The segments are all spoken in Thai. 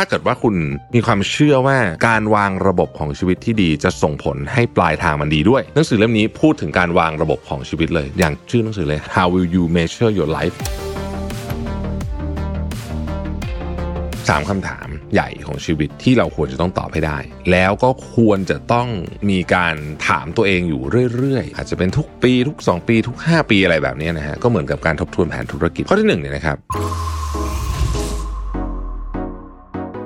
ถ้าเกิดว่าคุณมีความเชื่อว่าการวางระบบของชีวิตที่ดีจะส่งผลให้ปลายทางมันดีด้วย หนังสือเล่มนี้พูดถึงการวางระบบของชีวิตเลย อย่างชื่อหนังสือเลย How will you measure your life สามคำถามใหญ่ของชีวิตที่เราควรจะต้องตอบให้ได้ แล้วก็ควรจะต้องมีการถามตัวเองอยู่เรื่อยๆ อาจจะเป็นทุกปีทุก 2 ปีทุก 5 ปีอะไรแบบนี้นะฮะก็เหมือนกับการทบทวนแผนธุรกิจข้อที่หนึ่งเนี่ยนะครับ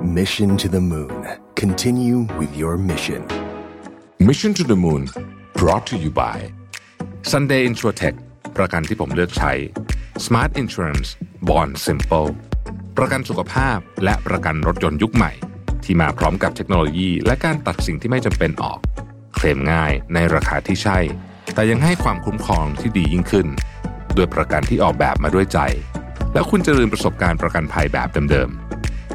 Mission to the Moon. Continue with your mission. Mission to the Moon brought to you by Sunday Insurtech ประกันที่ผมเลือกใช้ Smart Insurance Bond Simple ประกันสุขภาพและประกันรถยนต์ยุคใหม่ ที่มาพร้อมกับเทคโนโลยี และการตัดสิ่งที่ไม่จำเป็นออก เคลมง่ายในราคาที่ใช่ แต่ยังให้ความคุ้มครองที่ดียิ่งขึ้น ด้วยประกันที่ออกแบบมาด้วยใจ แล้วคุณจะลืมประสบการณ์ประกันภัยแบบเดิมๆ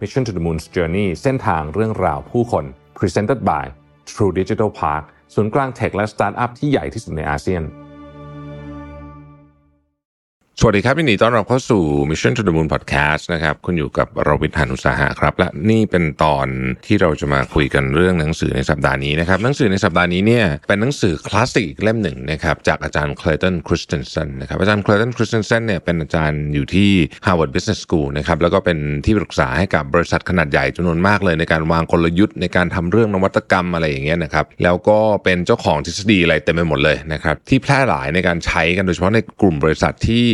Mission to the Moon's Journey เส้นทางเรื่องราวผู้คน Presented by True Digital Park ศูนย์กลางเทคและสตาร์ทอัพที่ใหญ่ที่สุดในอาเซียน สวัสดีครับยินดีต้อนรับเข้าสู่ Mission to the Moon Podcast นะครับคุณอยู่กับเราวิทยานุสาหะครับ และนี่เป็นตอนที่เราจะมาคุยกันเรื่องหนังสือในสัปดาห์นี้นะครับหนังสือในสัปดาห์นี้เนี่ยเป็นหนังสือคลาสสิกอีกเล่มหนึ่งนะครับจากอาจารย์ Clayton Christensen นะครับอาจารย์ Clayton Christensen เนี่ยเป็นอาจารย์อยู่ที่ Harvard Business School นะครับแล้วก็เป็นที่ปรึกษาให้กับบริษัทขนาดใหญ่จำนวนมากเลยในการวางกลยุทธ์ในการทำเรื่องนวัตกรรมอะไรอย่างเงี้ยนะครับแล้วก็เป็นเจ้าของทฤษฎีอะไรเต็มไปหมดเลยนะครับที่แพร่หลายในการใช้กันโดยเฉพาะในกลุ่มบริษัทที่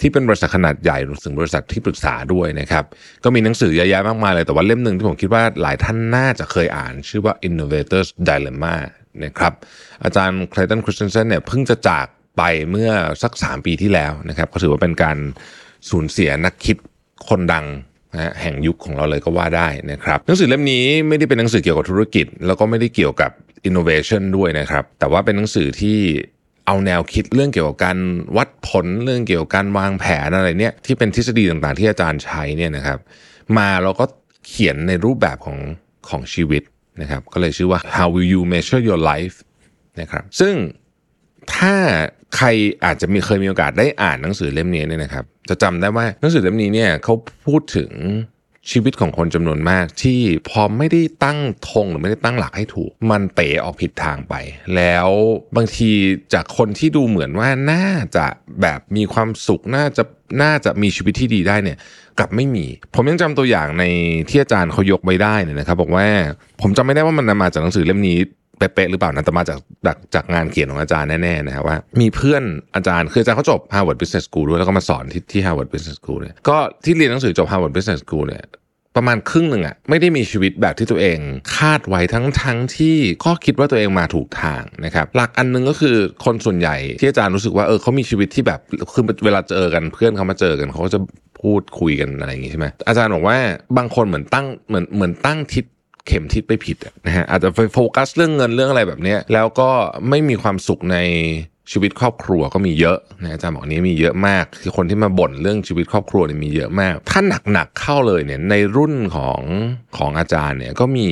ที่เป็นบริษัทขนาดใหญ่รวมถึงบริษัทที่ปรึกษาด้วยนะครับ ก็มีหนังสือเยอะแยะมากมายเลย แต่ว่าเล่มหนึ่งที่ผมคิดว่าหลายท่านน่าจะเคยอ่านชื่อว่า Innovators Dilemma นะครับอาจารย์ Clayton Christensen เนี่ยเพิ่งจะจากไปเมื่อสัก 3 ปีที่แล้วนะครับก็ถือว่าเป็นการสูญเสียนักคิดคนดังนะแห่งยุคของเราเลยก็ว่าได้นะครับหนังสือเล่มนี้ไม่ได้เป็นหนังสือเกี่ยวกับธุรกิจ แล้วก็ไม่ได้เกี่ยวกับ innovation ด้วยนะครับ แต่ว่าเป็นหนังสือที่ เอาแนวคิดเรื่องเกี่ยวกับการวัดผลเรื่องเกี่ยวกับการวางแผนอะไรเนี่ยที่เป็นทฤษฎีต่างๆ ที่อาจารย์ใช้เนี่ยนะครับ มาเราก็เขียนในรูปแบบของของชีวิตนะครับก็เลยชื่อว่า how will you measure your life นะครับซึ่งถ้าใครอาจจะมีเคยมีโอกาสได้อ่านหนังสือเล่มนี้เนี่ยนะครับ จะจำได้ว่าหนังสือเล่มนี้เนี่ยเขาพูดถึง ชีวิตของคนจำนวนมากที่พอไม่ได้ตั้งธงหรือไม่ได้ตั้งหลักให้ถูก มันเป๋ออกผิดทางไป แล้วบางทีจากคนที่ดูเหมือนว่าน่าจะแบบมีความสุขน่าจะน่าจะมีชีวิตที่ดีได้เนี่ย กลับไม่มี ผมยังจำตัวอย่างในที่อาจารย์เขายกไว้ได้เนี่ยนะครับ บอกว่าผมจำไม่ได้ว่ามันมาจากหนังสือเล่มนี้ เป๊ะๆหรือเปล่านะแต่มาจากจากจากงานเขียนของอาจารย์แน่ๆนะครับว่า มีเพื่อนอาจารย์คืออาจารย์เขาจบ Harvard Business School ด้วยแล้วก็มาสอนที่ที่ Harvard Business School เนี่ยก็ที่เรียนหนังสือจบ Harvard Business School เนี่ยประมาณครึ่งหนึ่งอะไม่ได้มีชีวิตแบบที่ตัวเองคาดไว้ทั้งทั้งที่ก็คิดว่าตัวเองมาถูกทางนะครับหลักอันนึงก็คือคนส่วนใหญ่ที่อาจารย์รู้สึกว่าเออเขามีชีวิตที่แบบคือเวลาเจอกันเพื่อนเขามาเจอกันเขาก็จะพูดคุยกันอะไรอย่างงี้ใช่ไหมอาจารย์บอกว่าบางคนเหมือนตั้งเหมือนเหมือนตั้งทิศ เข็มทิศไปผิดนะฮะอาจจะไปโฟกัสเรื่องเงินเรื่องอะไรแบบนี้แล้วก็ไม่มีความสุขในชีวิตครอบครัวก็มีเยอะนะอาจารย์บอกนี้มีเยอะมากคือคนที่มาบ่นเรื่องชีวิตครอบครัวเนี่ยมีเยอะมาก ถ้าหนักๆเข้าเลยเนี่ยในรุ่นของของอาจารย์เนี่ยก็มี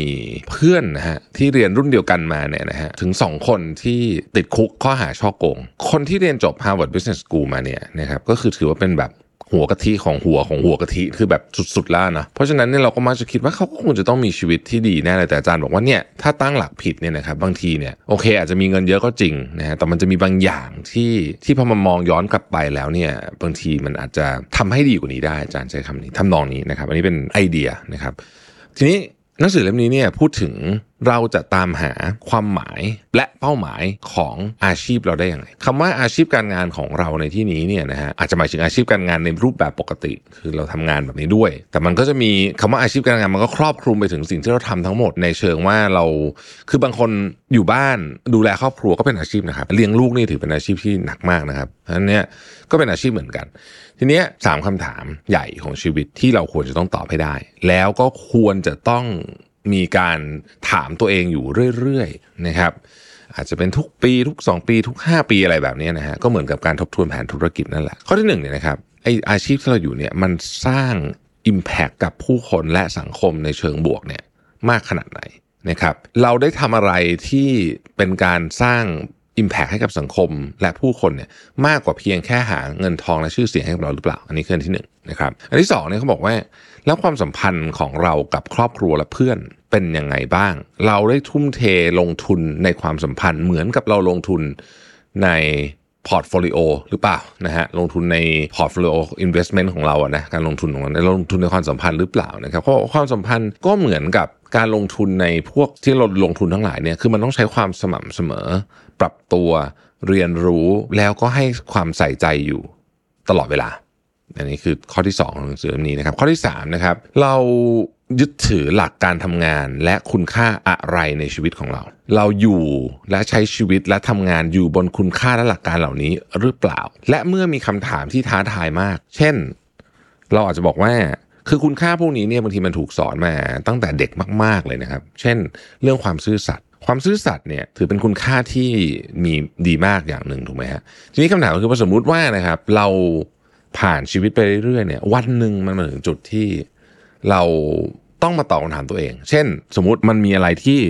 เพื่อนนะฮะที่เรียนรุ่นเดียวกันมาเนี่ยนะฮะถึง 2 คนที่ติดคุกข้อหาช่อโกง คนที่เรียนจบ Harvard Business School มาเนี่ยนะครับก็คือถือว่าเป็นแบบ หัวกะทิของหัวของหัวกะทิคือแบบสุดๆล้านะเพราะฉะนั้นเนี่ยเราก็มักจะคิดว่าเขาก็คงจะต้องมีชีวิตที่ดีแน่เลยแต่อาจารย์บอกว่าเนี่ยถ้าตั้งหลักผิดเนี่ยนะครับบางทีเนี่ยโอเค อาจจะมีเงินเยอะก็จริงนะฮะแต่มันจะมีบางอย่างที่ที่พอมามองย้อนกลับไปแล้วเนี่ยบางทีมันอาจจะทำให้ดีกว่านี้ได้อาจารย์ใช้คำนี้ทำนองนี้นะครับ อันนี้เป็นไอเดียนะครับ ทีนี้ หนังสือเล่มนี้เนี่ยพูดถึงเราจะตามหาความหมายและเป้าหมายของอาชีพเราได้อย่างไรคำว่าอาชีพการงานของเราในที่นี้เนี่ยนะฮะอาจจะหมายถึงอาชีพการงานในรูปแบบปกติ คือเราทำงานแบบนี้ด้วย แต่มันก็จะมีคำว่าอาชีพการงานมันก็ครอบคลุมไปถึงสิ่งที่เราทำทั้งหมดในเชิงว่าเราคือบางคนอยู่บ้านดูแลครอบครัวก็เป็นอาชีพนะครับเลี้ยงลูกนี่ถือเป็นอาชีพที่หนักมากนะครับอันเนี้ยก็เป็นอาชีพเหมือนกัน ทีเนี้ยสามคำถามใหญ่ของชีวิตที่เราควรจะต้องตอบให้ได้ แล้วก็ควรจะต้องมีการถามตัวเองอยู่เรื่อยๆนะครับ อาจจะเป็นทุกปีทุก 2 ปีทุก 5 ปีอะไรแบบนี้นะฮะก็เหมือนกับการทบทวนแผนธุรกิจนั่นแหละ ข้อที่หนึ่งเนี่ยนะครับไออาชีพที่เราอยู่เนี่ยมันสร้าง Impact กับผู้คนและสังคมในเชิงบวกเนี่ยมากขนาดไหนนะครับ เราได้ทำอะไรที่เป็นการสร้าง Impact ให้กับสังคมและผู้คนเนี่ยมากกว่าเพียงแค่หาเงินทองและชื่อเสียงให้กับเราหรือเปล่า อันนี้คืออันที่หนึ่งนะครับอันที่สองเนี่ยเขาบอกว่า แล้วความสัมพันธ์ของเรากับครอบครัวและเพื่อนเป็นยังไงบ้าง เราได้ทุ่มเทลงทุนในความสัมพันธ์เหมือนกับเราลงทุนใน portfolio หรือเปล่านะฮะลงทุนใน portfolio investment ของเราอะนะการลงทุนของเราลงทุนในความสัมพันธ์หรือเปล่านะครับเพราะความสัมพันธ์ก็เหมือนกับการลงทุนในพวกที่เราลงทุนทั้งหลายเนี่ยคือมันต้องใช้ความสม่ำเสมอ ปรับตัวเรียนรู้แล้วก็ให้ความใส่ใจอยู่ตลอดเวลา อันนี้คือข้อที่ 2 ของหนังสือเล่มนี้นะครับ ข้อที่3นะครับเรายึดถือหลักการทำงานและคุณค่าอะไรในชีวิตของเรา เราอยู่และใช้ชีวิตและทำงานอยู่บนคุณค่าและหลักการเหล่านี้หรือเปล่า และเมื่อมีคำถามที่ท้าทายมาก เช่น เราอาจจะบอกว่าคือคุณค่าพวกนี้เนี่ยบางทีมันถูกสอนมาตั้งแต่เด็กมาก ๆเลยนะครับ เช่น เรื่องความซื่อสัตย์ ความซื่อสัตย์เนี่ยถือเป็นคุณค่าที่มีดีมากอย่างหนึ่งถูกไหมฮะทีนี้คำถามก็คือว่าสมมติว่านะครับ เราผ่านชีวิตไปเรื่อยๆเนี่ย วันหนึ่งมันมาถึงจุดที่เราต้องมาตอบคำถามตัวเอง เช่น สมมติมันมีอะไรที่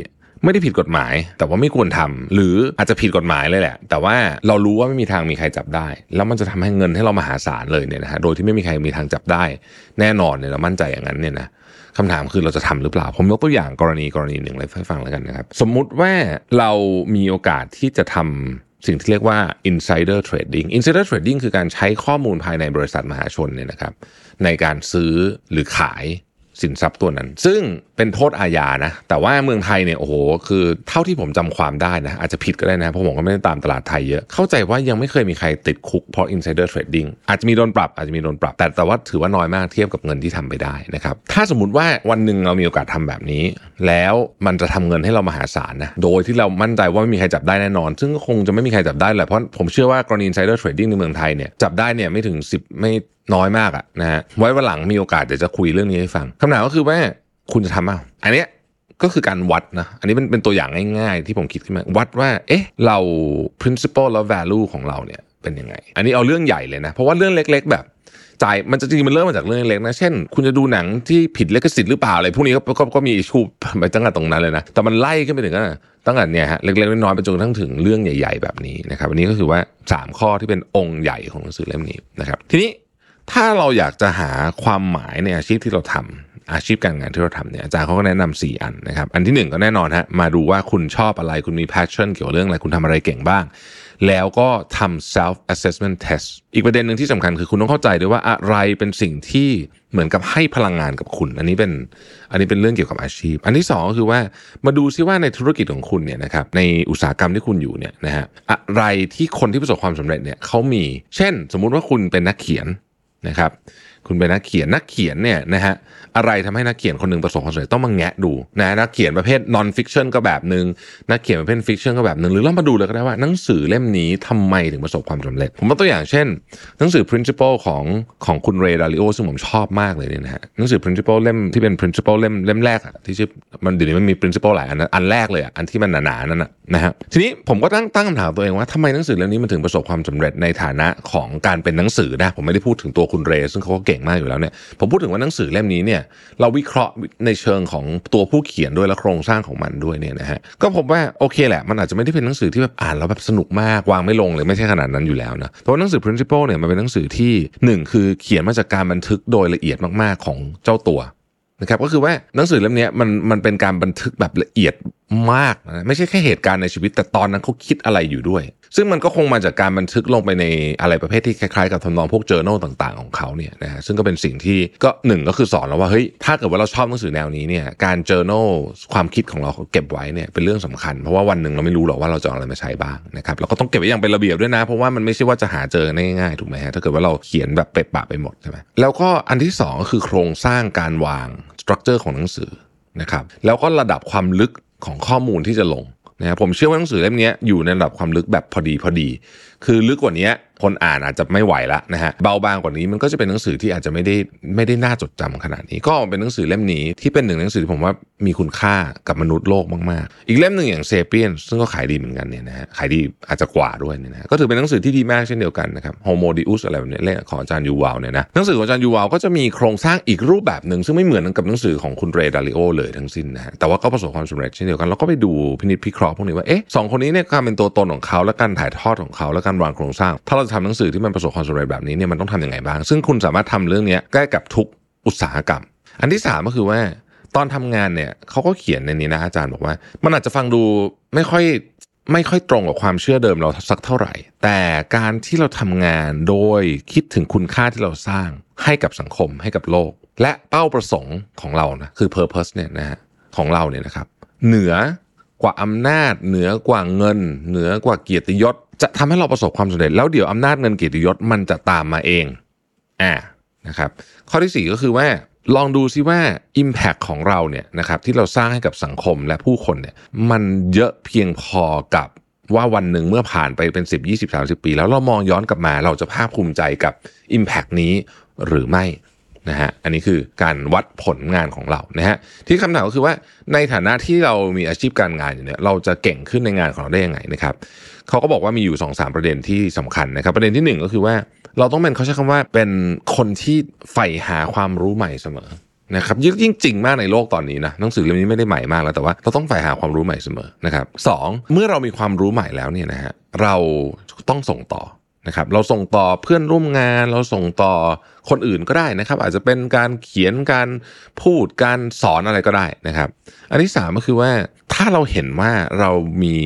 ไม่ได้ผิดกฎหมาย แต่ว่าไม่ควรทำหรืออาจจะผิดกฎหมายเลยแหละ แต่ว่าเรารู้ว่าไม่มีทางมีใครจับได้ แล้วมันจะทำให้เงินให้เรามหาศาลเลยเนี่ยนะฮะโดยที่ไม่มีใครมีทางจับได้ แน่นอนเนี่ยเรามั่นใจอย่างนั้นเนี่ยนะ คำถามคือเราจะทำหรือเปล่า ผมยกตัวอย่างกรณีกรณีหนึ่งเลยให้ฟังแล้วกันนะครับ สมมุติว่าเรามีโอกาสที่จะทำสิ่งที่เรียกว่า insider trading insider trading คือการใช้ข้อมูลภายในบริษัทมหาชนเนี่ยนะครับ ในการซื้อหรือขาย สินทรัพย์ตัวนั้น ซึ่งเป็นโทษอาญานะ แต่ว่าเมืองไทยเนี่ยโอ้โหคือเท่าที่ผมจำความได้นะ อาจจะผิดก็ได้นะ เพราะผมก็ไม่ได้ตามตลาดไทยเยอะ เข้าใจว่ายังไม่เคยมีใครติดคุกเพราะ insider trading อาจจะมีโดนปรับอาจจะมีโดนปรับ แต่แต่ว่าถือว่าน้อยมากเทียบกับเงินที่ทำไปได้นะครับถ้าสมมติว่าวันหนึ่งเรามีโอกาสทำแบบนี้ แล้วมันจะทำเงินให้เรามหาศาลนะโดยที่เรามั่นใจว่าไม่มีใครจับได้แน่นอน ซึ่งคงจะไม่มีใครจับได้แหละเพราะผมเชื่อว่ากรณี insider trading ในเมืองไทยเนี่ยจับได้เนี่ยไม่ถึง 10 ไม่ น้อยมากอะนะฮะไว้วันหลังมีโอกาสเดี๋ยวจะคุยเรื่องนี้ให้ฟังคำถามก็คือว่าคุณจะทำเปล่าอันเนี้ยก็คือการวัดนะ อันนี้เป็นเป็นตัวอย่างง่ายๆ ที่ผมคิดขึ้นมา วัดว่า เอ๊ะ เรา principle แล้ว value ของเราเนี่ยเป็นยังไง อันนี้เอาเรื่องใหญ่เลยนะ เพราะว่าเรื่องเล็ก ๆ แบบจ่ายมันจะจริงมันเริ่มมาจากเรื่องเล็กๆนะ เช่น คุณจะดูหนังที่ผิดลิขสิทธิ์หรือเปล่าอะไรพวกนี้ก็ก็ก็มีชูไปตั้งแต่ตรงนั้นเลยนะ แต่มันไล่ขึ้นไปถึงตั้งแต่เนี่ยฮะเล็กๆน้อยๆไปจนกระทั่งถึงเรื่องใหญ่ ๆ แบบนี้นะครับ อันนี้ก็คือว่า 3 ข้อที่เป็นองค์ใหญ่ของหนังสือเล่มนี้นะครับ ทีนี้ ถ้าเราอยากจะหาความหมายในอาชีพที่เราทำอาชีพการงานที่เราทำเนี่ยอาจารย์เขาก็แนะนำสี่อันนะครับ อันที่หนึ่งก็แน่นอนฮะมาดูว่าคุณชอบอะไรคุณมี passion เกี่ยวกับเรื่องอะไรคุณทำอะไรเก่งบ้าง แล้วก็ทำ self assessment test อีกประเด็นหนึ่งที่สำคัญคือคุณต้องเข้าใจด้วยว่าอะไรเป็นสิ่งที่เหมือนกับให้พลังงานกับคุณ อันนี้เป็นอันนี้เป็นเรื่องเกี่ยวกับอาชีพ อันที่สองก็คือว่ามาดูซิว่าในธุรกิจของคุณเนี่ยนะครับในอุตสาหกรรมที่คุณอยู่เนี่ยนะฮะอะไรที่คนที่ประสบความสำเร็จเนี่ยเขามี เช่น สมมุติว่าคุณเป็นนักเขียน นะครับ คุณเป็นนักเขียนนักเขียนเนี่ยนะฮะอะไรทำให้นักเขียนคนหนึ่งประสบความสำเร็จต้องมาแงะดูนะนักเขียนประเภท non fiction ก็แบบหนึ่งนักเขียนประเภท fiction ก็แบบหนึ่งหรือเรามาดูเลยก็ได้ว่าหนังสือเล่มนี้ทำไมถึงประสบความสำเร็จ ผมยกตัวอย่างเช่น หนังสือ principle ของของคุณเรย์ดาริโอซึ่งผมชอบมากเลยเนี่ยนะฮะหนังสือ principle เล่มที่เป็น principle เล่มเล่มแรกอะที่ชื่อมันเดี๋ยวนี้มันมี principle หลายอันอันแรกเลยอะอันที่มันหนาๆนั่นนะนะฮะทีนี้ผมก็ตั้งตั้งคำถามตัวเองว่าทำไมหนังสือเล่มนี้มันถึงประสบความสำเร็จในฐานะของการเป็นหนังสือนะผมไม่ได้พูดถึงตัวคุณเรซึ่งเขาก็เก่งมากอยู่แล้วเนี่ยผมพูดถึงว่าหนังสือเล่มนี้เนี่ยเราวิเคราะห์ในเชิงของตัวผู้เขียนด้วยและโครงสร้างของมันด้วยเนี่ยนะฮะก็ผมว่าโอเคแหละ มันอาจจะไม่ได้เป็นหนังสือที่แบบอ่านแล้วแบบสนุกมากวางไม่ลงเลยไม่ใช่ขนาดนั้นอยู่แล้วนะแต่ว่าหนังสือ principle เนี่ยมันเป็นหนังสือที่หนึ่งคือเขียนมาจากการบันทึกโดยละเอียดมากๆของเจ้าตัวนะครับก็คือว่าหนังสือเล่มนี้มันมันเป็นการบันทึกแบบละเอียด มากนะไม่ใช่แค่เหตุการณ์ในชีวิต แต่ตอนนั้นเขาคิดอะไรอยู่ด้วย ซึ่งมันก็คงมาจากการบันทึกลงไปในอะไรประเภทที่คล้ายๆ กับทำนองพวก journal ต่างๆ ของเขาเนี่ยนะฮะซึ่งก็เป็นสิ่งที่ก็หนึ่งก็คือสอนเราว่าเฮ้ยถ้าเกิดว่าเราชอบหนังสือแนวนี้เนี่ยการ journal ความคิดของเราเก็บไว้เนี่ยเป็นเรื่องสำคัญ เพราะว่าวันหนึ่งเราไม่รู้หรอกว่าเราจะเอาอะไรมาใช้บ้างนะครับเราก็ต้องเก็บไว้อย่างเป็นระเบียบด้วยนะ เพราะว่ามันไม่ใช่ว่าจะหาเจอง่ายๆถูกไหมฮะถ้าเกิดว่าเราเขียนแบบเปะปะไปหมดใช่ไหมแล้วก็อันที่สองก็คือโครงสร้างการวาง structure ของหนังสือนะครับแล้วก็ระดับความลึก ของข้อมูลที่จะลงนะครับผมเชื่อว่าหนังสือเล่มนี้อยู่ในระดับความลึกแบบพอดีพอดี คือลึกกว่านี้ คนอ่านอาจจะไม่ไหวละนะฮะเบาบางกว่านี้มันก็จะเป็นหนังสือที่อาจจะไม่ได้ไม่ได้น่าจดจำขนาดนี้ ก็เป็นหนังสือเล่มนี้ที่เป็นหนึ่งหนังสือที่ผมว่ามีคุณค่ากับมนุษย์โลกมากๆ อีกเล่มหนึ่งอย่างเซเปียนซึ่งก็ขายดีเหมือนกันเนี่ยนะฮะขายดีอาจจะกว่าด้วยเนี่ยนะก็ถือเป็นหนังสือที่ดีมากเช่นเดียวกันนะครับโฮโมดิอุสอะไรแบบนี้เล่มของอาจารย์ยูวาลเนี่ยนะหนังสือของอาจารย์ยูวาลก็จะมีโครงสร้างอีกรูปแบบหนึ่งซึ่งไม่เหมือนกับหนังสือของคุณเรดาริโอเลยทั้งสิ้นนะฮะแต่ว่าก็ประสบความสำเร็จเช่นเดียวกันเราก็ไปดูพินิจพิเคราะห์พวกนี้ว่าเอ๊ะสองคนนี้เนี่ยการเป็นตัวตนของเขาและการถ่ายทอดของเขาและการวางโครงสร้างถ้าเราจะทำหนังสือที่มันประสบความสำเร็จแบบนี้เนี่ยมันต้องทำยังไงบ้าง ซึ่งคุณสามารถทำเรื่องนี้ใกล้กับทุกอุตสาหกรรม อันที่สามก็คือว่าตอนทำงานเนี่ยเขาก็เขียนในนี้นะอาจารย์บอกว่า มันอาจจะฟังดูไม่ค่อยไม่ค่อยตรงกับความเชื่อเดิมเราสักเท่าไหร่ แต่การที่เราทำงานโดยคิดถึงคุณค่าที่เราสร้างให้กับสังคมให้กับโลก และเป้าประสงค์ของเรานะคือ purpose เนี่ยนะฮะของเราเนี่ยนะครับ เหนือกว่าอำนาจ เหนือกว่าเงิน เหนือกว่าเกียรติยศ จะทำให้เราประสบความสำเร็จ แล้วเดี๋ยวอำนาจเงินเกียรติยศมันจะตามมาเองอ่านะครับข้อที่ 4 ก็คือว่าลองดูซิว่า Impact ของเราเนี่ยนะครับที่เราสร้างให้กับสังคมและผู้คนเนี่ยมันเยอะเพียงพอกับว่าวันหนึ่งเมื่อผ่านไปเป็น 10 20 30 ปี แล้วเรามองย้อนกลับมาเราจะภาคภูมิใจกับ Impact นี้หรือไม่ นะฮะอันนี้คือการวัดผลงานของเรานะฮะที่คำถามก็คือว่าในฐานะที่เรามีอาชีพการงานอยู่เนี่ยเราจะเก่งขึ้นในงานของเราได้ยังไงนะครับเขาก็บอกว่ามีอยู่2อสประเด็นที่สำคัญนะครับ ประเด็นที่ 1 ก็คือว่าเราต้องเป็นเขาใช้คำว่าเป็นคนที่ใฝ่หาความรู้ใหม่เสมอนะครับยิ่งจริงมากในโลกตอนนี้นะหนังสือเล่มนี้ไม่ได้ใหม่มากแล้วแต่ว่าเราต้องใฝ่หาความรู้ใหม่เสมอนะครับสเมื่อเรามีความรู้ใหม่แล้วเนี่ยนะฮะเราต้องส่งต่อ นะครับเราส่งต่อเพื่อนร่วมงาน เราส่งต่อคนอื่นก็ได้นะครับ อาจจะเป็นการเขียนการพูดการสอนอะไรก็ได้นะครับ อันที่สามก็คือว่าถ้าเราเห็นว่าเรามี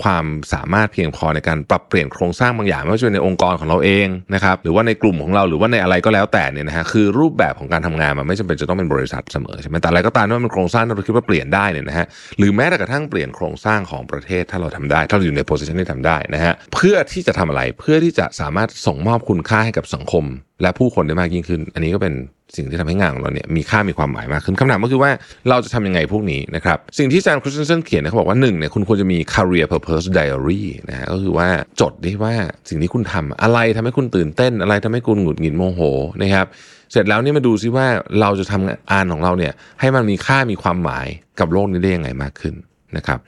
ความสามารถเพียงพอในการปรับเปลี่ยนโครงสร้างบางอย่างไม่ว่าจะในองค์กรของเราเองนะครับหรือว่าในกลุ่มของเราหรือว่าในอะไรก็แล้วแต่เนี่ยนะฮะคือรูปแบบของการทำงานมันไม่จำเป็นจะต้องเป็นบริษัทเสมอใช่ไหมแต่อะไรก็ตามที่มันโครงสร้างเราคิดว่าเปลี่ยนได้เนี่ยนะฮะหรือแม้แต่กระทั่งเปลี่ยนโครงสร้างของประเทศถ้าเราทำได้ ถ้าเราอยู่ในโพสิชันที่ทำได้นะฮะเพื่อที่จะทำอะไรเพื่อที่จะสามารถส่งมอบคุณค่าให้กับสังคมและผู้คนได้มากยิ่งขึ้น อันนี้ก็เป็นสิ่งที่ทำให้งานของเราเนี่ยมีค่ามีความหมายมากขึ้นคำถามก็คือว่าเราจะทำยังไงพวกนี้นะครับ สิ่งที่อาจารย์คริสเตนเขียนเขาบอกว่าหนึ่งเนี่ยคุณควรจะมี career purpose diary นะฮะก็คือว่าจดได้ว่าสิ่งที่คุณทำอะไรทำให้คุณตื่นเต้น อะไรทำให้คุณหงุดหงิดโมโหนะครับเสร็จแล้วนี่มาดูซิว่าเราจะทำงานของเราเนี่ยให้มันมีค่ามีความหมายกับโลกนี้ได้ยังไงมากขึ้นนะครับ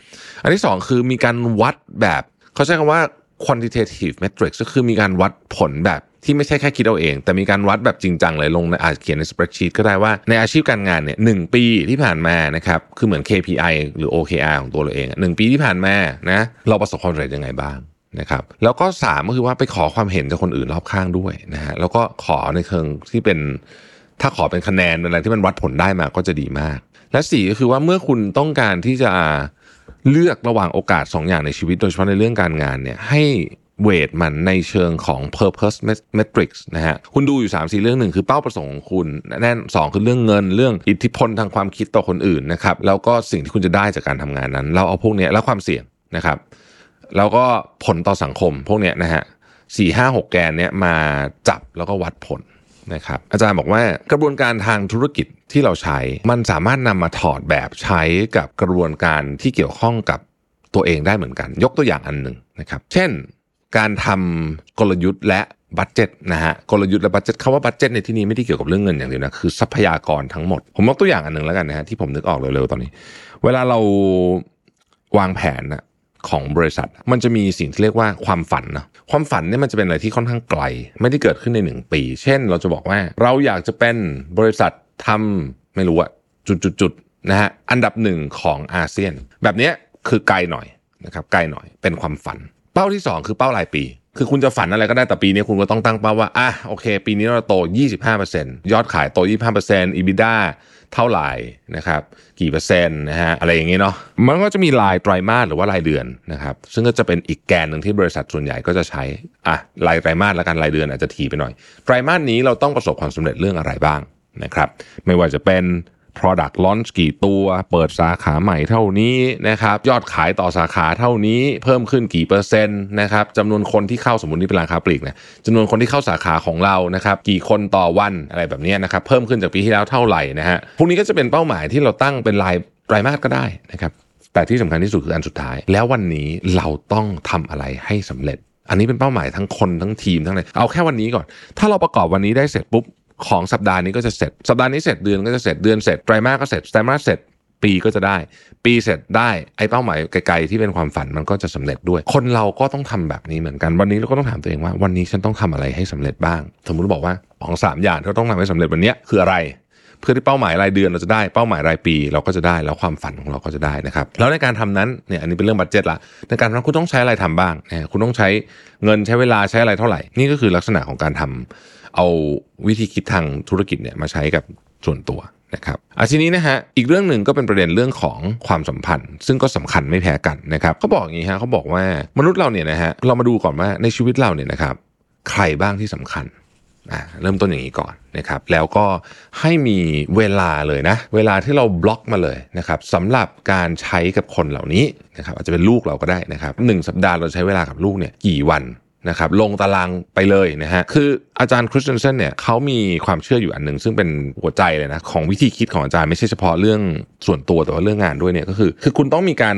อันที่สองคือมีการวัดแบบเขาใช้คำว่า quantitative metrics ก็คือมีการวัดผลแบบ ที่ไม่ใช่แค่คิดเอาเอง แต่มีการวัดแบบจริงจังเลยลงในอาจเขียนในสเปรดชีตก็ได้ว่าในอาชีพการงานเนี่ยหปีที่ผ่านมานะครับคือเหมือน KPI หรือ OKR ของตัวเราเองหนึ่งปีที่ผ่านมานะเราประสบความสำเร็จยังไงบ้างนะครับแล้วก็ 3 ก็คือว่าไปขอความเห็นจากคนอื่นรอบข้างด้วยนะฮะแล้วก็ขอในเชิงที่เป็นถ้าขอเป็นคะแนนอะไรที่มันวัดผลได้มาก็จะดีมาก และ4ก็คือว่าเมื่อคุณต้องการที่จะเลือกระหว่างโอกาส 2 อย่างในชีวิตโดยเฉพาะในเรื่องการงานเนี่ยให้ เวทมันในเชิงของ purpose metrics นะฮะ คุณดูอยู่3ามสี่เรื่องหนึ่งคือเป้าประสงค์ของคุณแน่นสองคือเรื่องเงิน เรื่องอิทธิพลทางความคิดต่อคนอื่นนะครับ แล้วก็สิ่งที่คุณจะได้จากการทำงานนั้น เราเอาพวกนี้แล้วความเสี่ยงนะครับ แล้วก็ผลต่อสังคมพวกนี้นะฮะสี่ห้าหกแกนเนี้ยมาจับแล้วก็วัดผลนะครับอาจารย์บอกว่ากระบวนการทางธุรกิจที่เราใช้ มันสามารถนำมาถอดแบบใช้กับกระบวนการที่เกี่ยวข้องกับตัวเองได้เหมือนกัน ยกตัวอย่างอันหนึ่งนะครับ เช่น การทำกลยุทธ์และ budget นะฮะกลยุทธ์และ budget คำว่า budget ในที่นี้ไม่ได้เกี่ยวกับเรื่องเงินอย่างเดียวนะคือทรัพยากรทั้งหมด ผมยกตัวอย่างอันหนึ่งแล้วกันนะฮะที่ผมนึกออกเร็วๆตอนนี้ เวลาเราวางแผนนะของบริษัท มันจะมีสิ่งที่เรียกว่าความฝันนะความฝันเนี่ยมันจะเป็นอะไรที่ค่อนข้างไกล ไม่ได้เกิดขึ้นในหนึ่งปี เช่น เราจะบอกว่าเราอยากจะเป็นบริษัททำไม่รู้อะจุดๆนะฮะอันดับหนึ่งของอาเซียน แบบนี้คือไกลหน่อยนะครับไกลหน่อยเป็นความฝัน เป้าที่ 2 คือเป้ารายปี คือคุณจะฝันอะไรก็ได้แต่ปีนี้คุณก็ต้องตั้งเป้าว่าอะโอเค ปีนี้เราโต 25%ยอดขายโต 25% EBITDA เท่าไหร่นะครับ กี่เปอร์เซ็นต์นะฮะอะไรอย่างนี้เนาะมันก็จะมีรายไตรมาสหรือว่ารายเดือนนะครับ ซึ่งก็จะเป็นอีกแกนหนึ่งที่บริษัทส่วนใหญ่ก็จะใช้อะรายไตรมาสแล้วกันรายเดือนอาจจะทีไปหน่อยไตรมาสนี้เราต้องประสบความสำเร็จเรื่องอะไรบ้างนะครับ ไม่ว่าจะเป็น Product Launch กี่ตัว เปิดสาขาใหม่เท่านี้นะครับยอดขายต่อสาขาเท่านี้ เพิ่มขึ้นกี่เปอร์เซ็นต์นะครับจำนวนคนที่เข้าสมมตินี่เป็นราคาปลีกนะจำนวนคนที่เข้าสาขาของเรานะครับกี่คนต่อวันอะไรแบบนี้นะครับเพิ่มขึ้นจากปีที่แล้วเท่าไหร่นะฮะพวกนี้ก็จะเป็นเป้าหมายที่เราตั้งเป็นรายไตรมาสก็ได้นะครับแต่ที่สำคัญที่สุดคืออันสุดท้าย แล้ววันนี้เราต้องทำอะไรให้สำเร็จ อันนี้เป็นเป้าหมายทั้งคนทั้งทีมทั้งอะไรเอาแค่วันนี้ก่อน ถ้าเราประกอบวันนี้ได้เสร็จปุ๊บ ของสัปดาห์นี้ก็จะเสร็จ สัปดาห์นี้เสร็จเดือนก็จะเสร็จเดือนเสร็จไตรมาสก็เสร็จไตรมาสเสร็จปีก็จะได้ ปีเสร็จได้ไอ้เป้าหมายไกลๆที่เป็นความฝันมันก็จะสำเร็จด้วย คนเราก็ต้องทำแบบนี้เหมือนกัน วันนี้เราก็ต้องถามตัวเองว่า วันนี้ฉันต้องทำอะไรให้สำเร็จบ้าง สมมติบอกว่าของสามอย่างที่เราต้องทำให้สำเร็จวันนี้คืออะไร เพื่อที่เป้าหมายรายเดือนเราจะได้เป้าหมายรายปีเราก็จะได้แล้วความฝันของเราก็จะได้นะครับแล้วในการทำนั้นเนี่ยอันนี้เป็นเรื่องบัตเจ็ตละในการทำคุณต้องใช้อะไรทำบ้างนะคุณต้องใช้เงินใช้เวลาใช้อะไรเท่าไหร่ นี่ก็คือลักษณะของการทำ เอาวิธีคิดทางธุรกิจเนี่ยมาใช้กับส่วนตัวนะครับอาทีนี้นะฮะอีกเรื่องหนึ่งก็เป็นประเด็นเรื่องของความสัมพันธ์ ซึ่งก็สำคัญไม่แพ้กันนะครับเขาบอกอย่างนี้ฮะเขาบอกว่ามนุษย์เราเนี่ยนะฮะเรามาดูก่อนว่าในชีวิตเราเนี่ยนะครับใครบ้างที่สำคัญอะเริ่มต้นอย่างนี้ก่อนนะครับแล้วก็ให้มีเวลาเลยนะเวลาที่เราบล็อกมาเลยนะครับสำหรับการใช้กับคนเหล่านี้นะครับอาจจะเป็นลูกเราก็ได้นะครับหนึ่งสัปดาห์เราใช้เวลากับลูกเนี่ยกี่วัน นะครับลงตารางไปเลยนะฮะคืออาจารย์คริสเตนเซนเนี่ยเขามีความเชื่ออยู่อันหนึ่งซึ่งเป็นหัวใจเลยนะของวิธีคิดของอาจารย์ไม่ใช่เฉพาะเรื่องส่วนตัวแต่ว่าเรื่องงานด้วยเนี่ยก็คือ คือคุณต้องมีการ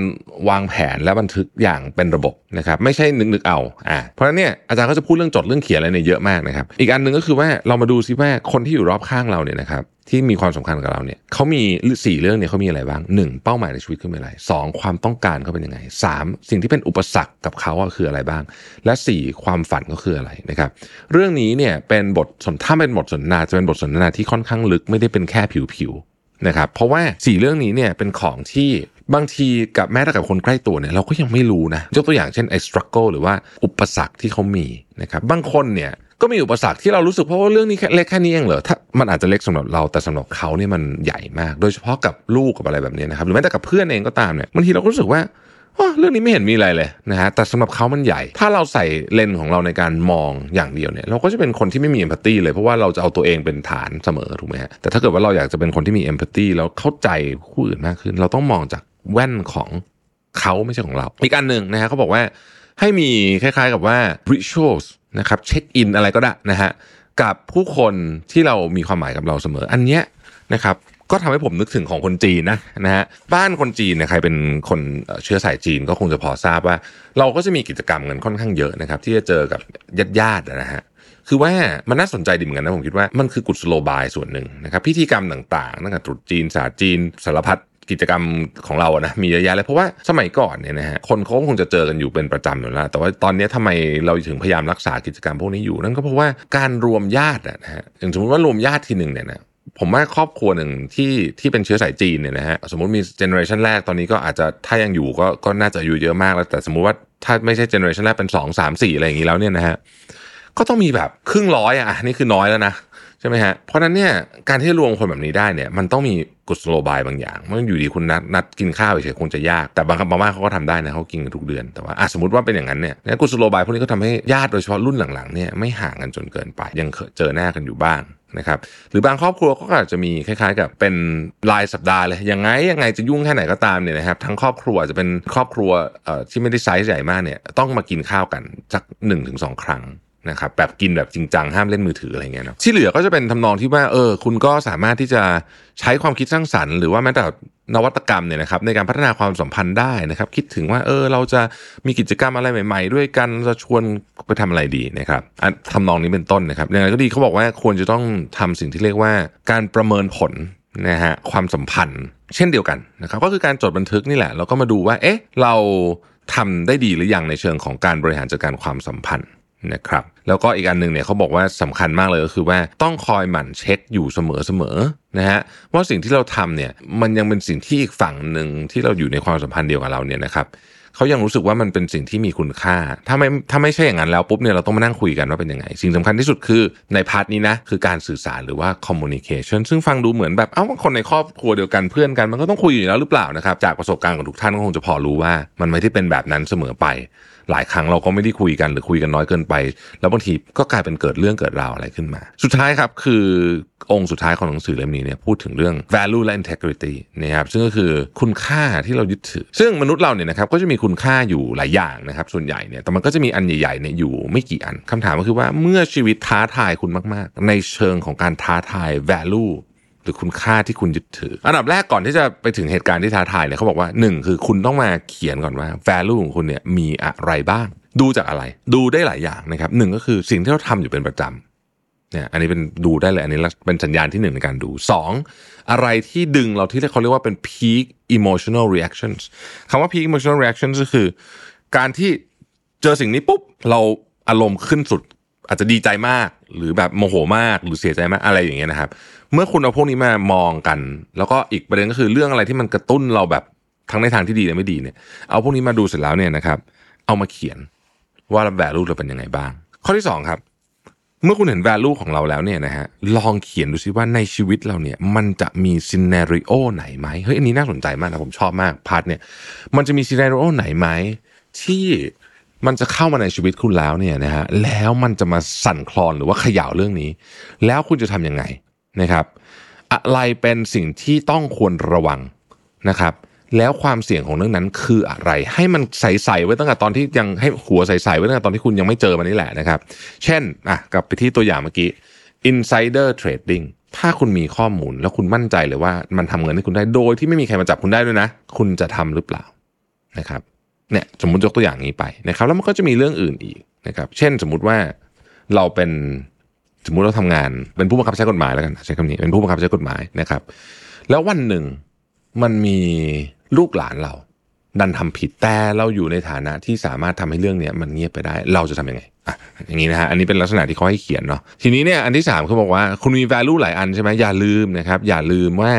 วางแผนและบันทึกอย่างเป็นระบบนะครับไม่ใช่นึกนึกเอาอ่าเพราะฉะนั้นเนี่ยอาจารย์ก็จะพูดเรื่องจดเรื่องเขียนอะไรเนี่ยเยอะมากนะครับอีกอันหนึ่งก็คือว่าเรามาดูซิว่าคนที่อยู่รอบข้างเราเนี่ยนะครับ ที่มีความสำคัญกับเราเนี่ยเขามีสี่เรื่องเนี่ยเขามีอะไรบ้างหนึ่งเป้าหมายในชีวิตเขาเป็นอะไรสองความต้องการเขาเป็นยังไงสามสิ่งที่เป็นอุปสรรคกับเขาคืออะไรบ้าง และสี่ความฝันก็คืออะไรนะครับเรื่องนี้เนี่ยเป็นบทสนถ้าเป็นบทสนทนาจะเป็นบทสนทนาที่ค่อนข้างลึกไม่ได้เป็นแค่ผิวๆนะครับเพราะว่าสี่เรื่องนี้เนี่ยเป็นของที่บางทีกับแม้แต่กับคนใกล้ตัวเนี่ยเราก็ยังไม่รู้นะยกตัวอย่างเช่นไอ้ struggle หรือว่าอุปสรรคที่เขามีนะครับบางคนเนี่ย ก็มีอุปสรรคที่เรารู้สึกเพราะว่าเรื่องนี้เล็กแค่นี้เองเหรอถ้ามันอาจจะเล็กสำหรับเราแต่สำหรับเขาเนี่ยมันใหญ่มาก โดยเฉพาะกับลูกกับอะไรแบบนี้นะครับหรือแม้แต่กับเพื่อนเองก็ตามเนี่ยบางทีเราก็รู้สึกว่าเรื่องนี้ไม่เห็นมีอะไรเลยนะฮะแต่สำหรับเขามันใหญ่ ถ้าเราใส่เลนของเราในการมองอย่างเดียวเนี่ย เราก็จะเป็นคนที่ไม่มีเอมพัตตีเลยเพราะว่าเราจะเอาตัวเองเป็นฐานเสมอถูกไหมฮะแต่ถ้าเกิดว่าเราอยากจะเป็นคนที่มีเอมพัตตีแล้วเข้าใจผู้อื่นมากขึ้น เราต้องมองจากแว่นของเขาไม่ใช่ของเรา อีกอันหนึ่งนะฮะเขาบอกว่าให้มีคล้ายๆกับว่า rituals นะครับเช็คอินอะไรก็ได้นะฮะกับผู้คนที่เรามีความหมายกับเราเสมอ อันเนี้ยนะครับก็ทำให้ผมนึกถึงของคนจีนนะนะฮะบ้านคนจีนเนี่ยใครเป็นคนเชื้อสายจีนก็คงจะพอทราบว่า เราก็จะมีกิจกรรมกันค่อนข้างเยอะนะครับ ที่จะเจอกับญาติญาตินะฮะคือว่ามันน่าสนใจดีเหมือนกันนะผมคิดว่ามันคือกุศโลบายส่วนหนึ่งนะครับพิธีกรรมต่างๆตั้งแต่ตรุษจีนศาสตร์จีนสารพัด กิจกรรมของเราอะนะมีเยอะแยะเลยเพราะว่าสมัยก่อนเนี่ยนะฮะคนเขาคงจะเจอกันอยู่เป็นประจำอยู่แล้ว แต่ว่าตอนนี้ทำไมเราถึงพยายามรักษากิจกรรมพวกนี้อยู่นั่นก็เพราะว่าการรวมญาตินะฮะอย่างสมมติว่ารวมญาติทีหนึ่งเนี่ยนะผมว่าครอบครัวหนึ่งที่ที่เป็นเชื้อสายจีนเนี่ยนะฮะสมมติมี generation แรกตอนนี้ก็อาจจะถ้ายังอยู่ก็ก็น่าจะอายุเยอะมากแล้ว แต่สมมุติว่าถ้าไม่ใช่ generation แรกเป็นสองสามสี่อะไรอย่างนี้แล้วเนี่ยนะฮะก็ต้องมีแบบครึ่งร้อยอะนี่คือน้อยแล้วนะ ใช่ไหมฮะเพราะนั้นเนี่ยการที่รวมคนแบบนี้ได้เนี่ยมันต้องมีกุศโลบายบางอย่างมันอยู่ดีๆคุณนัดนัดกินข้าวเฉยๆคงจะยากแต่บางบางบ้านเขาก็ทำได้นะเขากินกันทุกเดือนแต่ว่าสมมติว่าเป็นอย่างนั้นเนี่ยกุศโลบายพวกนี้ก็ทำให้ญาติโดยเฉพาะรุ่นหลังๆเนี่ยไม่ห่างกันจนเกินไป ยังเจอหน้ากันอยู่บ้างนะครับหรือบางครอบครัวก็อาจจะมีคล้ายๆ กับเป็นรายสัปดาห์เลยยังไงยังไงจะยุ่งแค่ไหนก็ตามเนี่ยนะครับทั้งครอบครัวจะเป็นครอบครัวที่ไม่ได้ไซส์ใหญ่มากเนี่ยต้องมากินข้าวกันสักหนึ่งถึงสองครั้ง นะครับแบบกินแบบจริงจังห้ามเล่นมือถืออะไรเงี้ยเนาะที่เหลือก็จะเป็นทำนองที่ว่าเออคุณก็สามารถที่จะใช้ความคิดสร้างสรรค์หรือว่าแม้แต่นวัตกรรมเนี่ยนะครับในการพัฒนาความสัมพันธ์ได้นะครับ คิดถึงว่าเออเราจะมีกิจกรรมอะไรใหม่ ๆ ด้วยกันจะชวนไปทำอะไรดีนะครับทำนองนี้เป็นต้นนะครับอย่างไรก็ดีเขาบอกว่าควรจะต้องทำสิ่งที่เรียกว่าการประเมินผลนะฮะความสัมพันธ์ เช่นเดียวกันนะครับก็คือการจดบันทึกนี่แหละแล้วก็มาดูว่าเอ๊ะเราทำได้ดีหรือยังในเชิงของการบริหารจัดการความสัมพันธ์ นะครับแล้วก็อีกอันหนึ่งเนี่ยเขาบอกว่าสำคัญมากเลยก็คือว่าต้องคอยหมั่นเช็คอยู่เสมอๆนะฮะว่าสิ่งที่เราทำเนี่ยมันยังเป็นสิ่งที่อีกฝั่งหนึ่งที่เราอยู่ในความสัมพันธ์เดียวกับเราเนี่ยนะครับเขายังรู้สึกว่ามันเป็นสิ่งที่มีคุณค่า ถ้าไม่ถ้าไม่ใช่อย่างนั้นแล้วปุ๊บเนี่ยเราต้องมานั่งคุยกันว่าเป็นยังไง สิ่งสำคัญที่สุดคือในพาร์ทนี้นะคือการสื่อสารหรือว่า communication ซึ่งฟังดูเหมือนแบบเอ้าคนในครอบครัวเดียวกันเพื่อนกันมันก็ต้องคุยอยู่แล้วหรือเปล่านะครับจากประสบการณ์ของทุกท่านก็คงจะพอรู้ว่ามันไม่ได้เป็นแบบนั้นเสมอไป หลายครั้งเราก็ไม่ได้คุยกันหรือคุยกันน้อยเกินไป แล้วบางทีก็กลายเป็นเกิดเรื่องเกิดราวอะไรขึ้นมา สุดท้ายครับคือองค์สุดท้ายของหนังสือเล่มนี้เนี่ยพูดถึงเรื่อง value และ integrity นะครับซึ่งก็คือคุณค่าที่เรายึดถือ ซึ่งมนุษย์เราเนี่ยนะครับก็จะมีคุณค่าอยู่หลายอย่างนะครับส่วนใหญ่เนี่ยแต่มันก็จะมีอันใหญ่ๆเนี่ยอยู่ไม่กี่อันคำถามก็คือว่าเมื่อชีวิตท้าทายคุณมาก ๆ ในเชิงของการท้าทาย value รือคุณค่าที่คุณยึดถือ อันดับแรกก่อนที่จะไปถึงเหตุการณ์ที่ท้าทายเนี่ยเขาบอกว่าหนึ่งคือคุณต้องมาเขียนก่อนว่า value ของคุณเนี่ยมีอะไรบ้าง ดูจากอะไร ดูได้หลายอย่างนะครับหนึ่งก็คือสิ่งที่เราทำอยู่เป็นประจำเนี่ยอันนี้เป็นดูได้เลย อันนี้เป็นสัญญาณที่หนึ่งในการดูสองอะไรที่ดึงเราที่เขาเรียกว่าเป็น peak emotional reactions คำว่า peak emotional reactions ก็คือ การที่เจอสิ่งนี้ปุ๊บ เราอารมณ์ขึ้นสุด อาจจะดีใจมากหรือแบบโมโหมากหรือเสียใจมากอะไรอย่างเงี้ยนะครับ เมื่อคุณเอาพวกนี้มามองกัน แล้วก็อีกประเด็นก็คือเรื่องอะไรที่มันกระตุ้นเราแบบทั้งในทางที่ดีและไม่ดีเนี่ย เอาพวกนี้มาดูเสร็จแล้วเนี่ยนะครับ เอามาเขียนว่า value เราเป็นยังไงบ้าง ข้อที่สองครับเมื่อคุณเห็น value ของเราแล้วเนี่ยนะฮะลองเขียนดูซิว่าในชีวิตเราเนี่ยมันจะมี scenario ไหนไหมเฮ้ยอันนี้น่าสนใจมากนะผมชอบมาก part เนี่ยมันจะมี scenario ไหนไหมที่ มันจะเข้ามาในชีวิตคุณแล้วเนี่ยนะฮะแล้วมันจะมาสั่นคลอนหรือว่าเขย่าเรื่องนี้ แล้วคุณจะทำยังไงนะครับ อะไรเป็นสิ่งที่ต้องควรระวังนะครับ แล้วความเสี่ยงของเรื่องนั้นคืออะไร ให้มันใส่ๆไว้ตั้งแต่ตอนที่ยังให้หัวใส่ๆไว้ตั้งแต่ตอนที่คุณยังไม่เจอมันนี่แหละนะครับ เช่นอะกลับไปที่ตัวอย่างเมื่อกี้ insider trading ถ้าคุณมีข้อมูลแล้วคุณมั่นใจเลยว่ามันทำเงินให้คุณได้โดยที่ไม่มีใครมาจับคุณได้ด้วยนะ คุณจะทำหรือเปล่านะครับ เนี่ยสมมติยกตัวอย่างนี้ไปนะครับ แล้วมันก็จะมีเรื่องอื่นอีกนะครับ เช่นสมมุติว่าเราเป็นสมมุติเราทำงานเป็นผู้บังคับใช้กฎหมายแล้วกันใช้คำนี้เป็นผู้บังคับใช้กฎหมายนะครับ แล้ววันหนึ่งมันมีลูกหลานเรา ดันทำผิดแต่เราอยู่ในฐานะที่สามารถทำให้เรื่องเนี้ยมันเงียบไปได้ เราจะทำยังไงอะอย่างนี้นะฮะอันนี้เป็นลักษณะที่เขาให้เขียนเนาะทีนี้เนี่ยอันที่สามเขาบอกว่าคุณมี value หลายอันใช่ไหมอย่าลืมนะครับ อย่าลืมว่า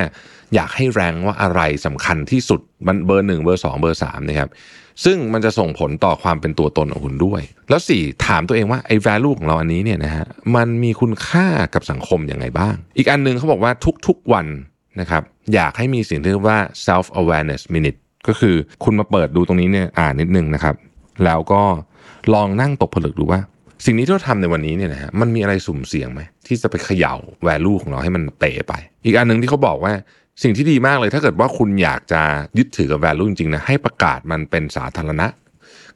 อยากให้แรงว่าอะไรสำคัญที่สุดมันเบอร์หนึ่งเบอร์สองเบอร์สามนะครับ ซึ่งมันจะส่งผลต่อความเป็นตัวตนของคุณด้วย แล้วสี่ถามตัวเองว่าไอ้ value ของเราอันนี้เนี่ยนะฮะมันมีคุณค่ากับสังคมยังไงบ้าง อีกอันหนึ่งเขาบอกว่าทุกๆวันนะครับอยากให้มีสิ่งที่เรียกว่า self awareness minute ก็คือคุณมาเปิดดูตรงนี้เนี่ยอ่านนิดนึงนะครับ แล้วก็ลองนั่งตกผลึกดูว่าสิ่งนี้ที่เราทำในวันนี้เนี่ยนะฮะมันมีอะไรสุ่มเสี่ยงไหมที่จะไปเขย่า value ของเราให้มันเตะไป อีกอันหนึ่งที่เขาบอกว่า สิ่งที่ดีมากเลยถ้าเกิดว่าคุณอยากจะยึดถือกับ value จริงๆนะให้ประกาศมันเป็นสาธารณะ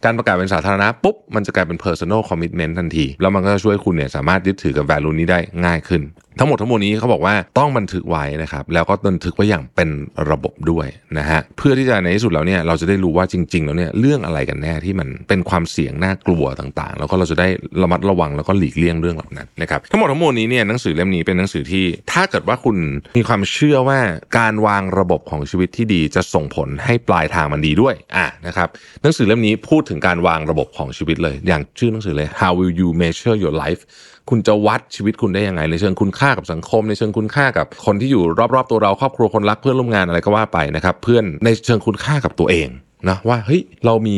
การประกาศเป็นสาธารณะปุ๊บมันจะกลายเป็น personal commitment ทันที แล้วมันก็จะช่วยคุณเนี่ยสามารถยึดถือกับ value นี้ได้ง่ายขึ้น ทั้งหมดทั้งมวลนี้เขาบอกว่าต้องบันทึกไว้นะครับแล้วก็บันทึกไว้อย่างเป็นระบบด้วยนะฮะเพื่อที่จะในที่สุดแล้วเนี่ยเราจะได้รู้ว่าจริง ๆ แล้วเนี่ยเรื่องอะไรกันแน่ที่มันเป็นความเสี่ยงน่ากลัวต่างๆ แล้วก็เราจะได้ระมัดระวังแล้วก็หลีกเลี่ยงเรื่องเหล่านั้นนะครับทั้งหมดทั้งมวลนี้เนี่ยหนังสือเล่มนี้เป็นหนังสือที่ถ้าเกิดว่าคุณมีความเชื่อว่าการวางระบบของชีวิตที่ดีจะส่งผลให้ปลายทางมันดีด้วยอะนะครับหนังสือเล่มนี้พูดถึงการวางระบบของชีวิตเลย อย่างชื่อหนังสือเลย How will you measure your life คุณจะวัดชีวิตคุณได้ยังไงในเชิงคุณค่ากับสังคม ในเชิงคุณค่ากับคนที่อยู่รอบๆตัวเราครอบครัวคนรักเพื่อนร่วมงานอะไรก็ว่าไปนะครับเพื่อนในเชิงคุณค่ากับตัวเองนะว่าเฮ้ยเรามี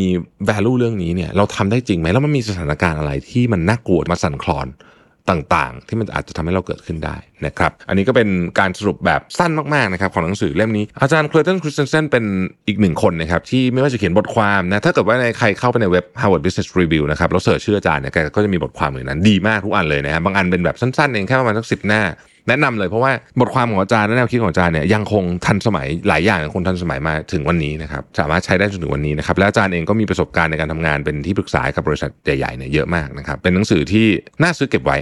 value เรื่องนี้เนี่ยเราทำได้จริงไหมแล้วมันมีสถานการณ์อะไรที่มันน่ากลัวมาสั่นคลอน ต่างๆ ที่มันอาจจะทำให้เราเกิดขึ้นได้นะครับ อันนี้ก็เป็นการสรุปแบบสั้นมากๆนะครับของหนังสือเล่มนี้ อาจารย์เคลตันคริสเตนเซนเป็นอีกหนึ่งคนนะครับที่ไม่ว่าจะเขียนบทความนะถ้าเกิดว่าในใครเข้าไปในเว็บ Harvard Business Review นะครับแล้วเสิร์ชชื่ออาจารย์เนี่ยแกก็จะมีบทความเหล่านั้นดีมากทุกอันเลยนะฮะบางอันเป็นแบบสั้นๆเองแค่ประมาณสักสิบหน้าแนะนำเลยเพราะว่าบทความของอาจารย์และแนวคิดของอาจารย์เนี่ยยังคงทันสมัยหลายอย่างคงทันสมัยมาถึงวันนี้นะครับสามารถใช้ได้จนถึงวันนี้นะครับและอาจารย์เองก็มีประสบการณ์ในการทำงานเป็นที่ปรึกษากับบริษัทใหญ่ๆเนี่ยเยอะมากนะครับเป็นหนังสือที่น่าซื้อเก็บไว้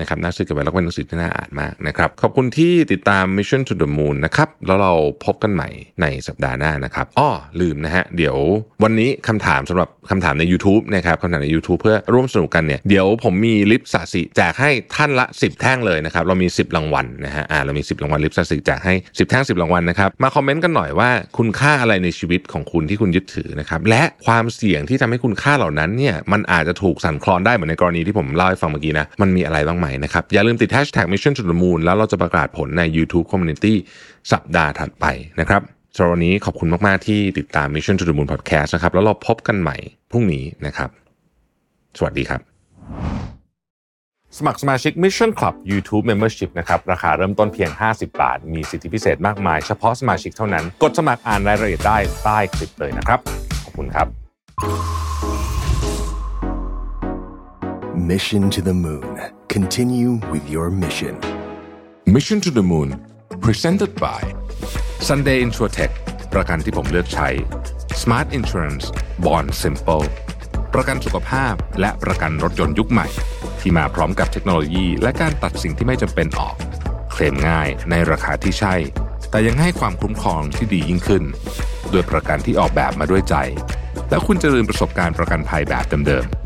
นะครับน่าซื้อเก็บไว้แล้วก็เป็นหนังสือที่น่าอ่านมากนะครับ ขอบคุณที่ติดตาม Mission to the Moon นะครับ แล้วเราพบกันใหม่ในสัปดาห์หน้านะครับอ้อลืมนะฮะ เดี๋ยววันนี้คำถามสำหรับคำถามใน YouTube นะครับคำถามใน YouTube เพื่อร่วมสนุกกันเนี่ยเดี๋ยวผมมีลิปสาสิแจกให้ท่านละ 10 แท่งเลยนะครับ เรามี 10 รางวัลนะฮะอ่าเรามี 10 รางวัลลิปสาสิแจกให้ 10 แท่ง 10 รางวัลนะครับมาคอมเมนต์กันหน่อยว่าคุณค่าอะไรในชีวิตของคุณที่คุณยึดถือนะครับและความเสี่ยงที่ทำให้คุณค่าเหล่านั้นเนี่ยมันอาจจะถูกสั่นคลอนได้เหมือนในกรณีที่ผมเล่าให้ฟังเมื่อกี้นะมันมีอะไรบ้างมนะครับ อย่าลืมติด hashtag mission to the moon แล้วเราจะประกาศผลใน YouTube community สัปดาห์ถัดไปนะครับสำหรับวันนี้ขอบคุณมาก ๆ ที่ติดตาม Mission to the Moon Podcast นะครับ แล้วเราพบกันใหม่พรุ่งนี้นะครับ สวัสดีครับ สมัครสมาชิก Mission Club YouTube Membership นะครับ ราคาเริ่มต้นเพียง 50 บาท มีสิทธิพิเศษมากมาย เฉพาะสมาชิกเท่านั้น กดสมัครอ่านรายละเอียดได้ใต้คลิปเลยนะครับ ขอบคุณครับ Mission to the Moon. Continue with your mission. Mission to the Moon Presented by Sunday Insurtech ประกันที่ผมเลือกใช้ Smart Insurance Bond Simple ประกันสุขภาพและประกันรถยนต์ยุคใหม่ ที่มาพร้อมกับเทคโนโลยี และการตัดสิ่งที่ไม่จำเป็นออก เคลมง่ายในราคาที่ใช่ แต่ยังให้ความคุ้มครองที่ดียิ่งขึ้น โดยประกันที่ออกแบบมาด้วยใจ แล้วคุณจะลืมประสบการณ์ประกันภัยแบบเดิมๆ